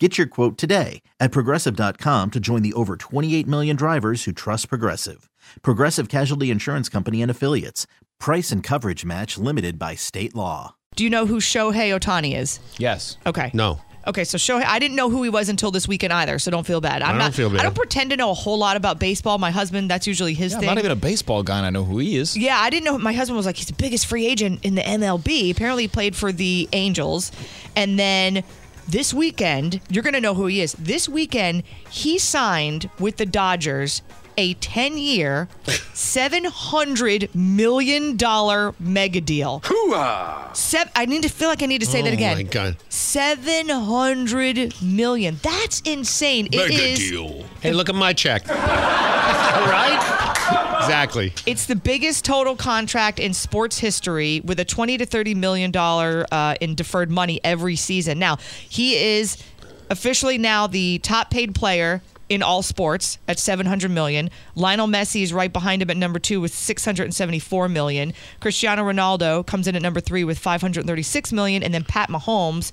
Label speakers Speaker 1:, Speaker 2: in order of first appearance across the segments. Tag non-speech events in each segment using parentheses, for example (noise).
Speaker 1: Get your quote today at progressive.com to join the over 28 million drivers who trust Progressive. Progressive Casualty Insurance Company and Affiliates. Price and coverage match limited by state law.
Speaker 2: Do you know who Shohei Ohtani is?
Speaker 3: Yes.
Speaker 2: Okay.
Speaker 3: No.
Speaker 2: Okay, so Shohei, I didn't know who he was until this weekend either, so don't feel bad. I'm
Speaker 3: I don't
Speaker 2: not,
Speaker 3: feel bad.
Speaker 2: I don't pretend to know a whole lot about baseball. My husband, that's usually his
Speaker 4: Yeah, I'm
Speaker 2: thing.
Speaker 4: not even a baseball guy, and I know who he is.
Speaker 2: yeah, I didn't know. My husband was like, he's the biggest free agent in the MLB. Apparently, he played for the Angels. And then this weekend, you're going to know who he is. This weekend, he signed with the Dodgers a 10 year, $700 million mega deal. Sev- I need to feel like I need to say that
Speaker 3: Oh,
Speaker 2: again.
Speaker 3: my God.
Speaker 2: Seven hundred million. That's insane. It is. Deal.
Speaker 3: Hey, look at my check. (laughs) right? Exactly.
Speaker 2: It's the biggest total contract in sports history, with a twenty to thirty million dollar uh, in deferred money every season. Now he is officially now the top paid player in all sports at 700 million. Lionel Messi is right behind him at number 2 with 674 million. Cristiano Ronaldo comes in at number 3 with 536 million and then Pat Mahomes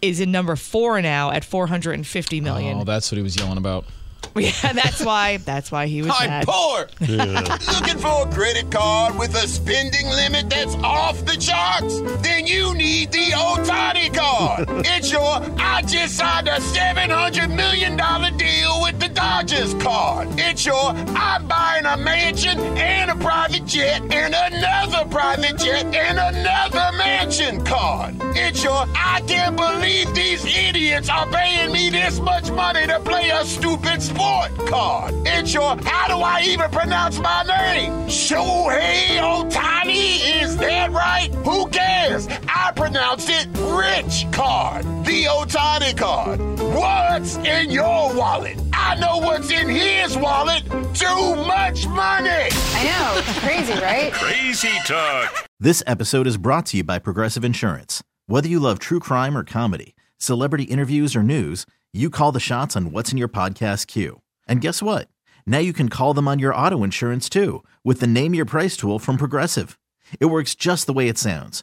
Speaker 2: is in number 4 now at 450 million.
Speaker 4: Oh, that's what he was yelling about. (laughs)
Speaker 2: Yeah, that's why that's why he was
Speaker 4: I'm
Speaker 2: mad.
Speaker 4: poor. (laughs)
Speaker 5: Looking for a credit card with a spending limit that's off the charts? Then you need the Ohtani card. It's your I just signed a $700 million deal with the Dodgers card. It's your I'm buying a mansion and a private jet and another private jet and another mansion card. It's your I can't believe these idiots are paying me this much money to play a stupid sport card. It's your how do I even pronounce my name? Shohei Ohtani, is that right? Who cares? I pronounced it rich card. The Ohtani card. What's in your wallet? I know what's in his wallet. Too much money.
Speaker 6: I know. It's crazy, right? (laughs)
Speaker 7: Crazy Talk.
Speaker 1: This episode is brought to you by Progressive Insurance. Whether you love true crime or comedy, celebrity interviews or news, you call the shots on what's in your podcast queue. And guess what? Now you can call them on your auto insurance too with the Name Your Price tool from Progressive. It works just the way it sounds.